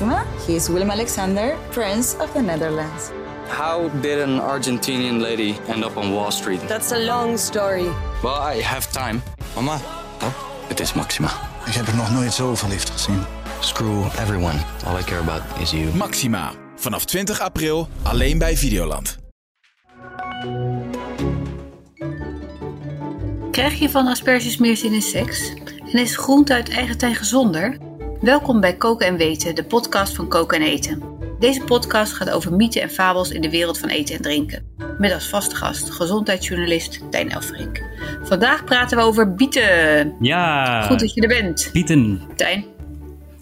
Maxima. He is Willem Alexander, Prince of the Netherlands. How did an Argentinian lady end up on Wall Street? That's a long story. Well, I have time. Mama, Oh, het is Maxima. ik heb er nog nooit zo verliefd gezien. Screw everyone. All I care about is you. Maxima. Vanaf 20 april alleen bij Videoland. Krijg je van asperges meer zin in seks? En is groente uit eigen tuin gezonder? Welkom bij Koken en Weten, de podcast van Koken en Eten. Deze podcast gaat over mythen en fabels in de wereld van eten en drinken. Met als vaste gast gezondheidsjournalist Tijn Elfrink. Vandaag praten we over bieten. Ja, Goed dat je er bent, bieten. Tijn.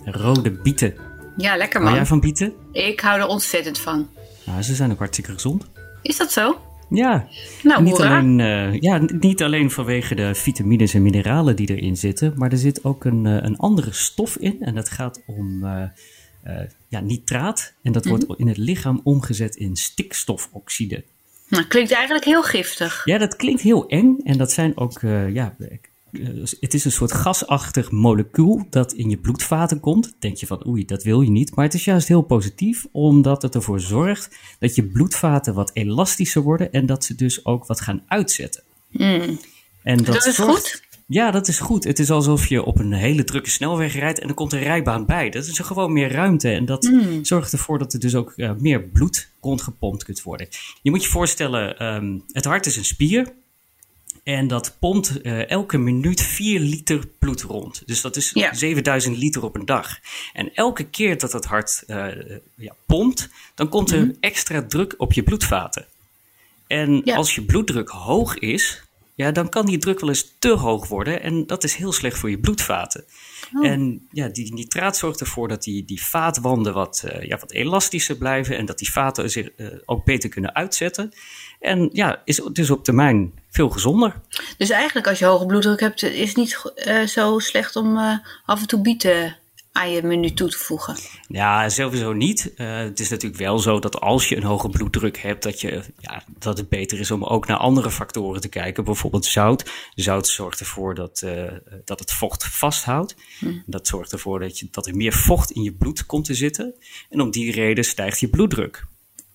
Rode bieten. Ja, lekker Hou jij man. van bieten? Ik hou er ontzettend van. Nou, ze zijn ook hartstikke gezond. Is dat zo? Ja, Nou, niet hoera. alleen, eh, ja, niet alleen vanwege de vitamines en mineralen die erin zitten, maar er zit ook een, eh, een andere stof in. En dat gaat om eh, ja, nitraat. En dat wordt in het lichaam omgezet in stikstofoxide. Nou, klinkt eigenlijk heel giftig. Ja, dat klinkt heel eng. En dat zijn ook, ja, het is een soort gasachtig molecuul dat in je bloedvaten komt. Denk je van, oei, dat wil je niet. Maar het is juist heel positief, omdat het ervoor zorgt dat je bloedvaten wat elastischer worden en dat ze dus ook wat gaan uitzetten. En dat, Dat is zorgt- goed? Ja, dat is goed. Het is alsof je op een hele drukke snelweg rijdt en er komt een rijbaan bij. Dat is er gewoon meer ruimte en dat zorgt ervoor dat er dus ook eh, meer bloed rondgepompt kunt worden. Je moet je voorstellen, ehm, het hart is een spier en dat pompt eh, elke minuut 4 liter bloed rond. Dus dat is Ja. 7000 liter op een dag. En elke keer dat het hart eh, ja, pompt, dan komt er extra druk op je bloedvaten. En als je bloeddruk hoog is, ja, dan kan die druk wel eens te hoog worden. En dat is heel slecht voor je bloedvaten. En ja, die nitraat zorgt ervoor dat die, die vaatwanden wat, eh, ja, wat elastischer blijven. En dat die vaten zich eh, ook beter kunnen uitzetten. En ja, is dus op termijn veel gezonder. Dus eigenlijk als je hoge bloeddruk hebt, is het niet eh, zo slecht om af en toe bieten aan je menu toe te voegen. Ja, sowieso niet. Eh, het is natuurlijk wel zo dat als je een hoge bloeddruk hebt, dat, je, ja, dat het beter is om ook naar andere factoren te kijken. Bijvoorbeeld zout. Zout zorgt ervoor dat, eh, dat het vocht vasthoudt. Dat zorgt ervoor dat, je, dat er meer vocht in je bloed komt te zitten. En om die reden stijgt je bloeddruk.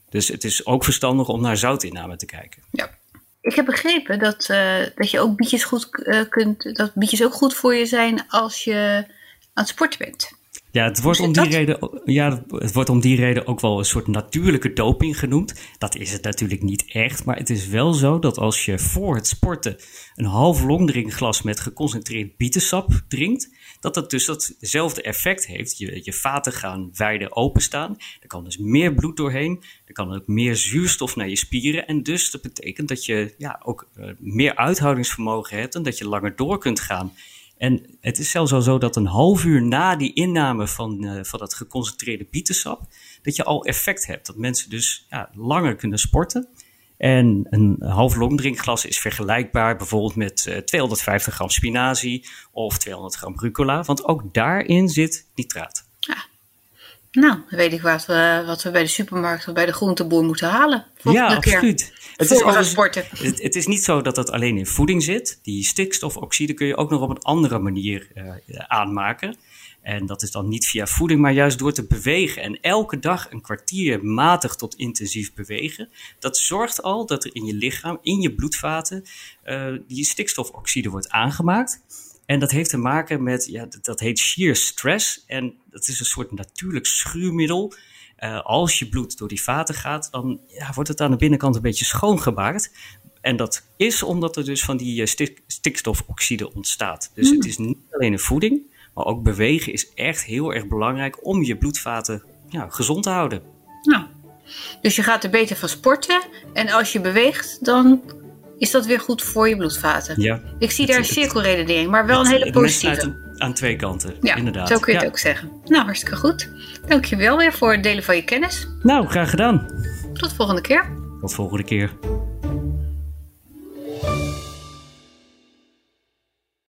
Dus het is ook verstandig om naar zoutinname te kijken. Ja. Ik heb begrepen dat, eh, dat je ook bietjes goed kunt, dat bietjes ook goed voor je zijn als je aan het sporten bent. Ja, het wordt, om die dat? reden, ja, het wordt om die reden ook wel een soort natuurlijke doping genoemd. Dat is het natuurlijk niet echt, maar het is wel zo dat als je voor het sporten een half longdrinkglas met geconcentreerd bietensap drinkt, dat dat dus datzelfde effect heeft. Je, je vaten gaan wijder openstaan, er kan dus meer bloed doorheen, er kan ook meer zuurstof naar je spieren en dus dat betekent dat je ja, ook eh, meer uithoudingsvermogen hebt en dat je langer door kunt gaan. En het is zelfs al zo dat een half uur na die inname van, eh, van dat geconcentreerde bietensap, dat je al effect hebt. Dat mensen dus ja, langer kunnen sporten. En een half longdrinkglas is vergelijkbaar bijvoorbeeld met eh, 250 gram spinazie of 200 gram rucola. Want ook daarin zit nitraat. Nou, dan weet ik wat we, wat we bij de supermarkt of bij de groenteboer moeten halen. Volgende ja, keer. absoluut. Het overigens- sporten. Het, het is niet zo dat dat alleen in voeding zit. Die stikstofoxide kun je ook nog op een andere manier eh, aanmaken. En dat is dan niet via voeding, maar juist door te bewegen. En elke dag een kwartier matig tot intensief bewegen. Dat zorgt al dat er in je lichaam, in je bloedvaten, eh, die stikstofoxide wordt aangemaakt. En dat heeft te maken met, ja, dat, heet shear stress. En dat is een soort natuurlijk schuurmiddel. Eh, als je bloed door die vaten gaat, dan ja, wordt het aan de binnenkant een beetje schoongemaakt. En dat is omdat er dus van die eh, stik- stikstofoxide ontstaat. Dus het is niet alleen een voeding, maar ook bewegen is echt heel erg belangrijk om je bloedvaten ja, gezond te houden. Nou, dus je gaat er beter van sporten. En als je beweegt, dan is dat weer goed voor je bloedvaten. Ja. Ik zie daar een cirkelredenering, maar wel een hele positieve. aan, twee kanten, Ja, inderdaad. zo kun je Ja. het ook zeggen. Nou, hartstikke goed. Dankjewel weer voor het delen van je kennis. Nou, graag gedaan. Tot volgende keer. Tot volgende keer.